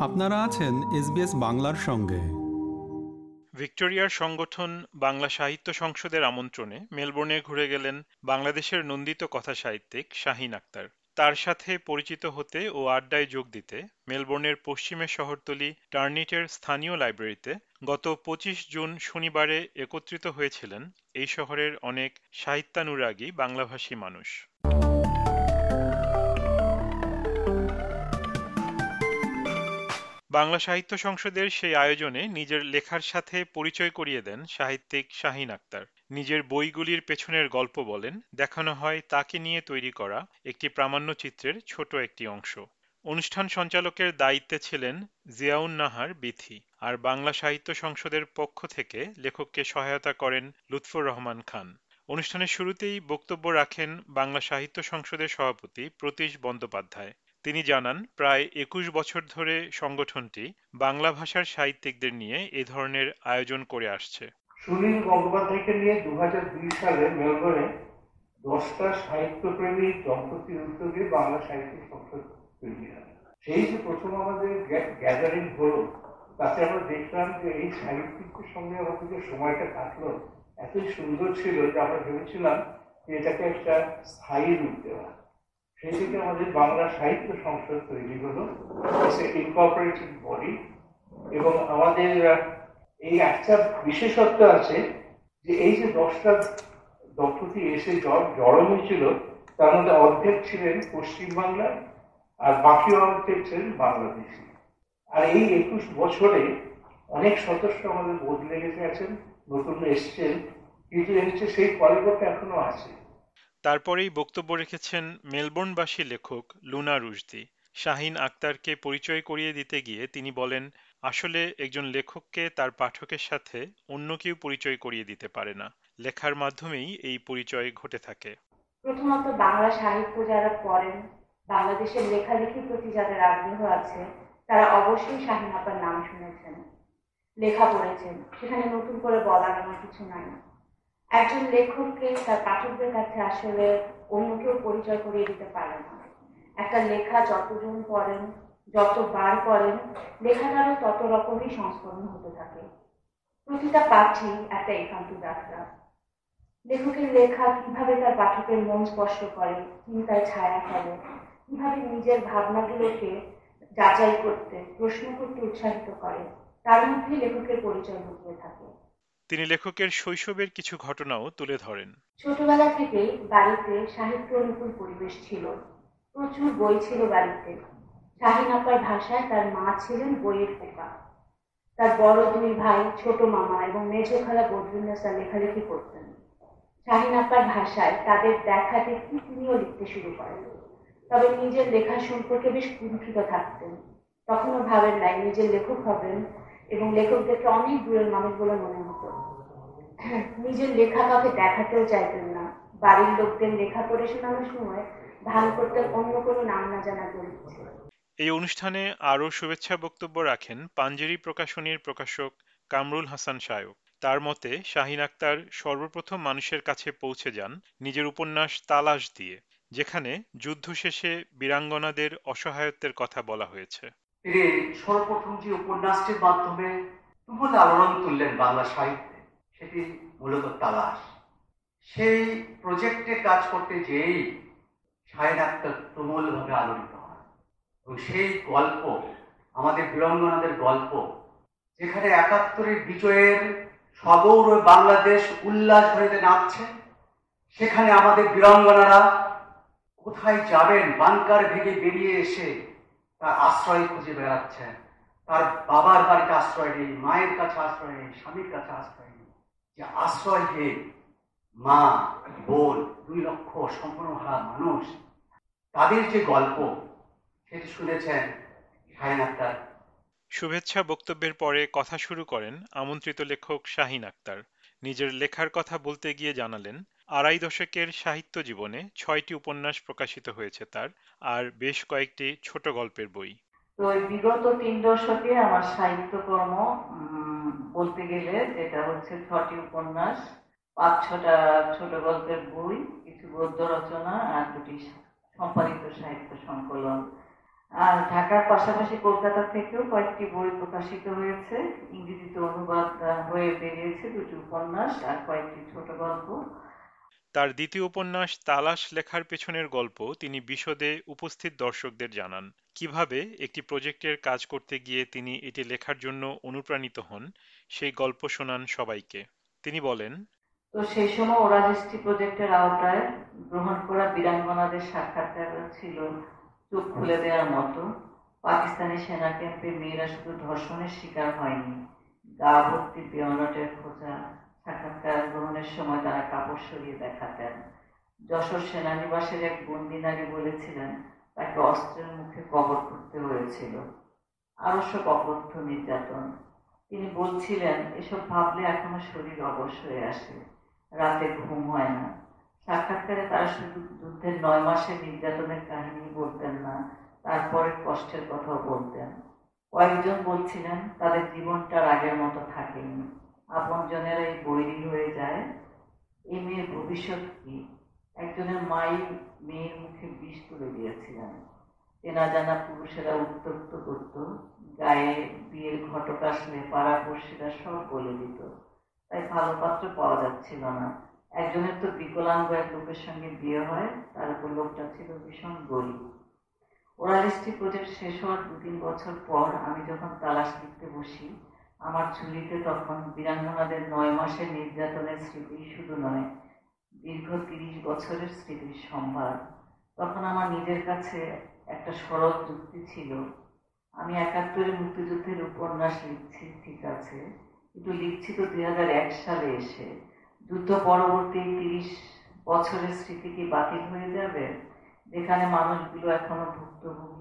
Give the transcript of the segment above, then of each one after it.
আপনারা আছেন এসবিএস বাংলার সঙ্গে। ভিক্টোরিয়ার সংগঠন বাংলা সাহিত্য সংসদের আমন্ত্রণে মেলবোর্নে ঘুরে গেলেন বাংলাদেশের নন্দিত কথা সাহিত্যিক শাহিন আক্তার। তার সাথে পরিচিত হতে ও আড্ডায় যোগ দিতে মেলবোর্নের পশ্চিমের শহরতলি টার্নিটের স্থানীয় লাইব্রেরিতে গত পঁচিশ জুন শনিবারে একত্রিত হয়েছিলেন এই শহরের অনেক সাহিত্যানুরাগী বাংলাভাষী মানুষ। বাংলা সাহিত্য সংসদের সেই আয়োজনে নিজের লেখার সাথে পরিচয় করিয়ে দেন সাহিত্যিক শাহিন আক্তার। নিজের বইগুলির পেছনের গল্প বলেন, দেখানো হয় তাকে নিয়ে তৈরি করা একটি প্রামাণ্যচিত্রের ছোট একটি অংশ। অনুষ্ঠান সঞ্চালকের দায়িত্বে ছিলেন জিয়াউন নাহার বিথি, আর বাংলা সাহিত্য সংসদের পক্ষ থেকে লেখককে সহায়তা করেন লুৎফর রহমান খান। অনুষ্ঠানের শুরুতেই বক্তব্য রাখেন বাংলা সাহিত্য সংসদের সভাপতি প্রতীশ বন্দ্যোপাধ্যায়। তিনি জানান, প্রায় একুশ বছর ধরে সংগঠনটি বাংলা ভাষার সাহিত্যিকদের নিয়ে এ ধরনের আয়োজন করে আসছে। সুনীল গঙ্গোপাধ্যায়কে নিয়ে দু সালে মেলবোর্নে দশটা সাহিত্যপ্রেমী দম্পতির উদ্যোগে বাংলা সাহিত্য সংসদ তৈরি হয়। সেই যে প্রথম আমাদের গ্যাদারিং হলো, তাতে আমরা দেখলাম যে এই সাহিত্যিকদের সঙ্গে আমাদের যে সময়টা কাটলো, এতই সুন্দর ছিল যে আমরা ভেবেছিলাম যে এটাকে একটা স্থায়ী রূপ দেওয়া। সেই থেকে আমাদের বাংলা সাহিত্য সংসদ তৈরি হলো। ইনকর্পোরেটেড বডি এবং আমাদের এই একটা বিশেষত্ব আছে যে এই যে দশটা দম্পতি এসে জড়ো হয়েছিল, তার মধ্যে অর্ধেক ছিলেন পশ্চিমবাংলার আর বাকি অর্ধেক ছিলেন বাংলাদেশি। আর এই একুশ বছরে অনেক সদস্য আমাদের বদলে গেছেন নতুন এসছেন, কিন্তু হচ্ছে সেই কলেবরটা এখনও আছে। তারপরেই বক্তব্য রেখেছেন মেলবোর্নবাসী লেখক লুনা রুশদি। শাহিন আক্তারকে পরিচয় করিয়ে দিতে গিয়ে তিনি বলেন, আসলে একজন লেখককে তার পাঠকের সাথে অন্য কেউ পরিচয় করিয়ে দিতে পারে না। লেখার মাধ্যমেই এই পরিচয় ঘটে থাকে। প্রথমত, বাংলা সাহিত্য যারা পড়েন, বাংলাদেশের লেখালেখির প্রতি যাদের আগ্রহ আছে, তারা অবশ্যই শাহিন আপার নাম শুনেছেন, লেখা পড়েছেন। সেখানে নতুন করে বলার আমার কিছু নাই। একজন লেখককে তার পাঠকদের কাছে আসলে অন্য কেউ পরিচয় করিয়ে দিতে পারে না। একটা লেখা যতজন পড়েন যতবার পড়েন, লেখাটারও তত রকমই সংস্করণ হতে থাকে। প্রতিটা পাঠই একটা একান্ত যাত্রা। লেখকের লেখা কীভাবে তার পাঠকের মন স্পর্শ করে চিন্তায় ছায়া ফেলে, কীভাবে নিজের ভাবনাগুলোকে যাচাই করতে, প্রশ্ন করতে উৎসাহিত করে, তার মধ্যে লেখকের পরিচয় লুকিয়ে থাকে। তিনি লেখকের শৈশবের কিছু ঘটনাও তুলে ধরেন। ছোটবেলা থেকেই বাড়িতে সাহিত্য অনুকূল পরিবেশ ছিল। প্রচুর বই ছিল বাড়িতে। শাহিন আপার ভাষায় তার মা ছিলেন বইয়ের পোকা তার বড় দুই ভাই, ছোট মামা এবং মেজ খালা বদরুন্নেসা লেখালেখি করতেন। শাহিন আপার ভাষায় তাদের দেখা দেখি তিনিও লিখতে শুরু করেন। তবে নিজের লেখা সম্পর্কে বেশ কুণ্ঠিত থাকতেন। তখনও ভাবেন নাই, নিজের লেখক হবেন এবং লেখকদেরকে অনেক দূরের মানুষ বলে মনে হতো। নিজের লেখা কাউকে দেখাতেও চাইতেন না। বাড়ির লোকদের লেখা পড়ে শোনানোর সময় ভান করতেন অন্য কোনো নাম না জানা গরিব এই অনুষ্ঠানে আরও শুভেচ্ছা বক্তব্য রাখেন পাঞ্জেরি প্রকাশনীর প্রকাশক কামরুল হাসান শায়ক তার মতে, শাহিন আক্তার সর্বপ্রথম মানুষের কাছে পৌঁছে যান নিজের উপন্যাস তালাশ দিয়ে, যেখানে যুদ্ধ শেষে বীরাঙ্গনাদের অসহায়ত্বের কথা বলা হয়েছে। তিনি সর্বপ্রথম যে উপন্যাসটির মাধ্যমে তুমুল আলোড়ন তুললেন বাংলা সাহিত্যে, সেটি মূলত তালাশ। সেই প্রজেক্টে কাজ করতে যেই শাহিন আক্তার তুমুলভাবে আলোড়িত হয় এবং সেই গল্প, আমাদের বীরঙ্গনাদের গল্প, যেখানে একাত্তরের বিজয়ের সদৌর বাংলাদেশ উল্লাস হইতে নাচছে সেখানে আমাদের বীরঙ্গনারা কোথায় যাবেন, বাংকার ভেঙে বেরিয়ে এসে তার আশ্রয় খুঁজে বেড়াচ্ছেন। তার বাবার বাড়িতে আশ্রয় নেই, মায়ের কাছে আশ্রয় নেই, স্বামীর কাছে আশ্রয় নেই। যে আশ্রয় হে মা, বোন, দুই লক্ষ সম্পূর্ণ হারা মানুষ, তাদের যে গল্প, সেটি শুনেছেন শাহিন আক্তার। শুভেচ্ছা বক্তব্যের পরে কথা শুরু করেন আমন্ত্রিত লেখক শাহিন আক্তার। নিজের লেখার কথা বলতে গিয়ে জানালেন আড়াই দশকের সাহিত্য জীবনে ছয়টি উপন্যাস প্রকাশিত হয়েছে তার, আর বেশ কয়েকটি ছোট গল্পের বই। তো বিগত তিন দশকে আমার সাহিত্যকর্ম বলতে গেলে যেটা হচ্ছে ছটি উপন্যাস, পাঁচ ছটা ছোট গল্পের বই, কিছু গদ্য রচনা আর দুটি সম্পাদিত সাহিত্য সংকলন। আর ঢাকার পাশাপাশি কলকাতা থেকেও কয়েকটি বই প্রকাশিত হয়েছে। ইংরেজিতে অনুবাদ হয়ে বেরিয়েছে দুটি উপন্যাস আর কয়েকটি ছোট গল্প। তার দ্বিতীয় উপন্যাস তালাশ লেখার পেছনের গল্প তিনি বিশদে উপস্থিত দর্শকদের জানান। কীভাবে একটি প্রজেক্টের কাজ করতে গিয়ে তিনি এটি লেখার জন্য অনুপ্রাণিত হন, সেই গল্প শোনান সবাইকে। তিনি বলেন, তো সেই সময় ওরালিস্টি প্রজেক্টের আওতায় গ্রহণ করা বীরাঙ্গনাদের সাক্ষাৎকার ছিল চোখ খুলে দেওয়ার মতো। পাকিস্তানি সেনা ক্যাম্পে মেয়েরা শুধু ধর্ষণের শিকার হয়নি, গা ভর্তি বেয়নটের খোঁজা সাক্ষাৎকার গ্রহণের সময় তারা কাপড় সরিয়ে দেখাতেন। যশোর সেনানিবাসের এক বন্দি নারী বলেছিলেন, তাকে অস্ত্রের মুখে কবর করতে হয়েছিল। আরও সব অকথ্য নির্যাতন। তিনি বলছিলেন, এসব ভাবলে এখনও শরীর অবশ হয়ে আসে। রাতে ঘুম হয় না। সাক্ষাৎকারে তারা শুধু যুদ্ধের নয় মাসের নির্যাতনের কাহিনী বলতেন না তারপরে কষ্টের কথাও বলতেন। কয়েকজন বলছিলেন, তাদের জীবনটা আগের মতো থাকেনি। আপনজনেরা এই বৈরী হয়ে যায়, এই মেয়ের ভবিষ্যৎ কি? একজনের মাই মেয়ের মুখে বিষ তুলে দিয়েছিলেন। চেনা জানা পুরুষেরা উত্তপ্ত করত, গায়ে বিয়ের ঘটক আসলে পাড়া পড়শিরা সব বলে দিত। তাই ভালো পাত্র পাওয়া যাচ্ছিল না। একজনের তো বিকলাঙ্গ এক লোকের সঙ্গে বিয়ে হয়, তার উপর লোকটা ছিল ভীষণ গরিব। ওরালিস্টি প্রজেক্ট শেষ হওয়ার দু তিন বছর পর আমি যখন তালাশ লিখতে বসি আমার ঝুলিতে তখন বীরাঙ্গনাদের নয় মাসের নির্যাতনের স্মৃতি শুধু নয়, দীর্ঘ তিরিশ বছরের স্মৃতির সম্ভার। তখন আমার নিজের কাছে একটা সরল যুক্তি ছিল। আমি একাত্তরে মুক্তিযুদ্ধের উপন্যাস লিখছি, ঠিক আছে, কিন্তু লিখছি তো দুই সালে এসে। যুদ্ধ পরবর্তী তিরিশ বছরের স্মৃতি কি বাতিল হয়ে যাবে? যেখানে মানুষগুলো এখনও ভুক্তভোগী।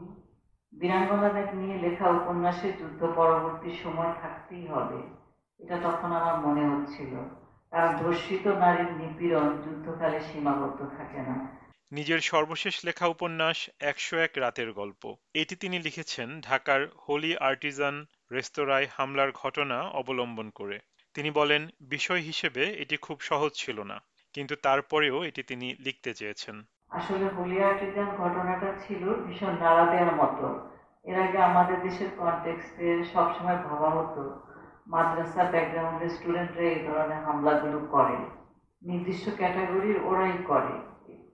বীরাঙ্গনাদের নিয়ে লেখা উপন্যাসে যুদ্ধ পরবর্তী সময় থাকতেই হবে। এটা তখন আমার মনে হচ্ছিল। কারণ ধর্ষিত নারীর নিপীড়ন যুদ্ধকালে সীমাবদ্ধ থাকে না। নিজের সর্বশেষ লেখা উপন্যাস একশো এক রাতের গল্প। এটি তিনি লিখেছেন ঢাকার হোলি আর্টিজান রেস্তোরাঁয় হামলার ঘটনা অবলম্বন করে। তিনি বলেন, বিষয় হিসেবে এটি খুব সহজ ছিল না, কিন্তু তারপরেও এটি তিনি লিখতে চেয়েছেন। আসলে হোলি আর্টিজান ঘটনাটা ছিল ভীষণ নাড়া দেওয়ার মতো। এর আগে আমাদের দেশের কনটেক্সটে সবসময় ভাবা হতো, মাদ্রাসা ব্যাকগ্রাউন্ডের স্টুডেন্টরা এই ধরনের হামলাগুলো করে। নির্দিষ্ট ক্যাটাগরির ওরাই করে,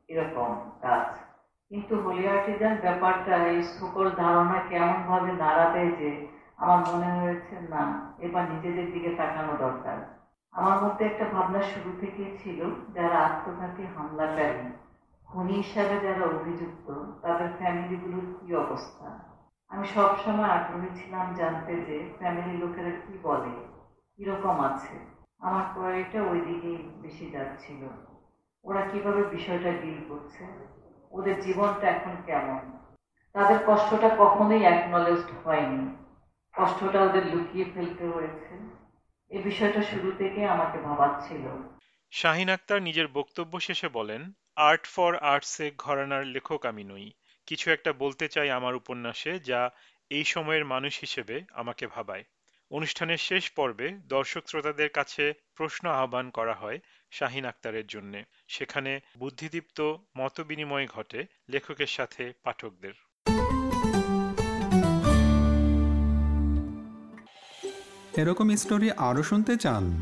এরকম কাজ। কিন্তু হোলি আর্টিজান ব্যাপারটা, এই সকল ধারণা কেমনভাবে নাড়া দেয় যে আমার মনে হয়েছে না, এবার নিজেদের দিকে তাকানো দরকার। আমার মধ্যে একটা ভাবনা শুরু থেকেই ছিল, যারা আত্মঘাতী হামলাকারী খুনি হিসাবে যারা অভিযুক্ত, তাদের ফ্যামিলিগুলোর কি অবস্থা? আমি সবসময় আগ্রহী ছিলাম জানতে যে ফ্যামিলি লোকেরা কি বলে, কীরকম আছে। আমার কোয়ারিটা ওই দিকেই বেশি যাচ্ছিল। ওরা কীভাবে বিষয়টা ডিল করছে? ওদের জীবনটা এখন কেমন? তাদের কষ্টটা কখনোই অ্যাকনলেজড হয়নি। কষ্টটা ওদের লুকিয়ে ফেলতে হয়েছে। এই বিষয়টা শুরু থেকে আমাকে ভাবাচ্ছিল। শাহিন আক্তার নিজের বক্তব্য শেষে বলেন আর্ট ফর আর্টসে ঘরানার লেখক আমি নই। কিছু একটা বলতে চাই আমার উপন্যাসে যা এই সময়ের মানুষ হিসেবে আমাকে ভাবায়। অনুষ্ঠানের শেষ পর্বে দর্শক শ্রোতাদের কাছে প্রশ্ন আহ্বান করা হয় শাহিন আক্তারের জন্য। সেখানে বুদ্ধিদীপ্ত মত বিনিময় ঘটে লেখকের সাথে পাঠকদের। এরকম স্টোরি আরও শুনতে চান?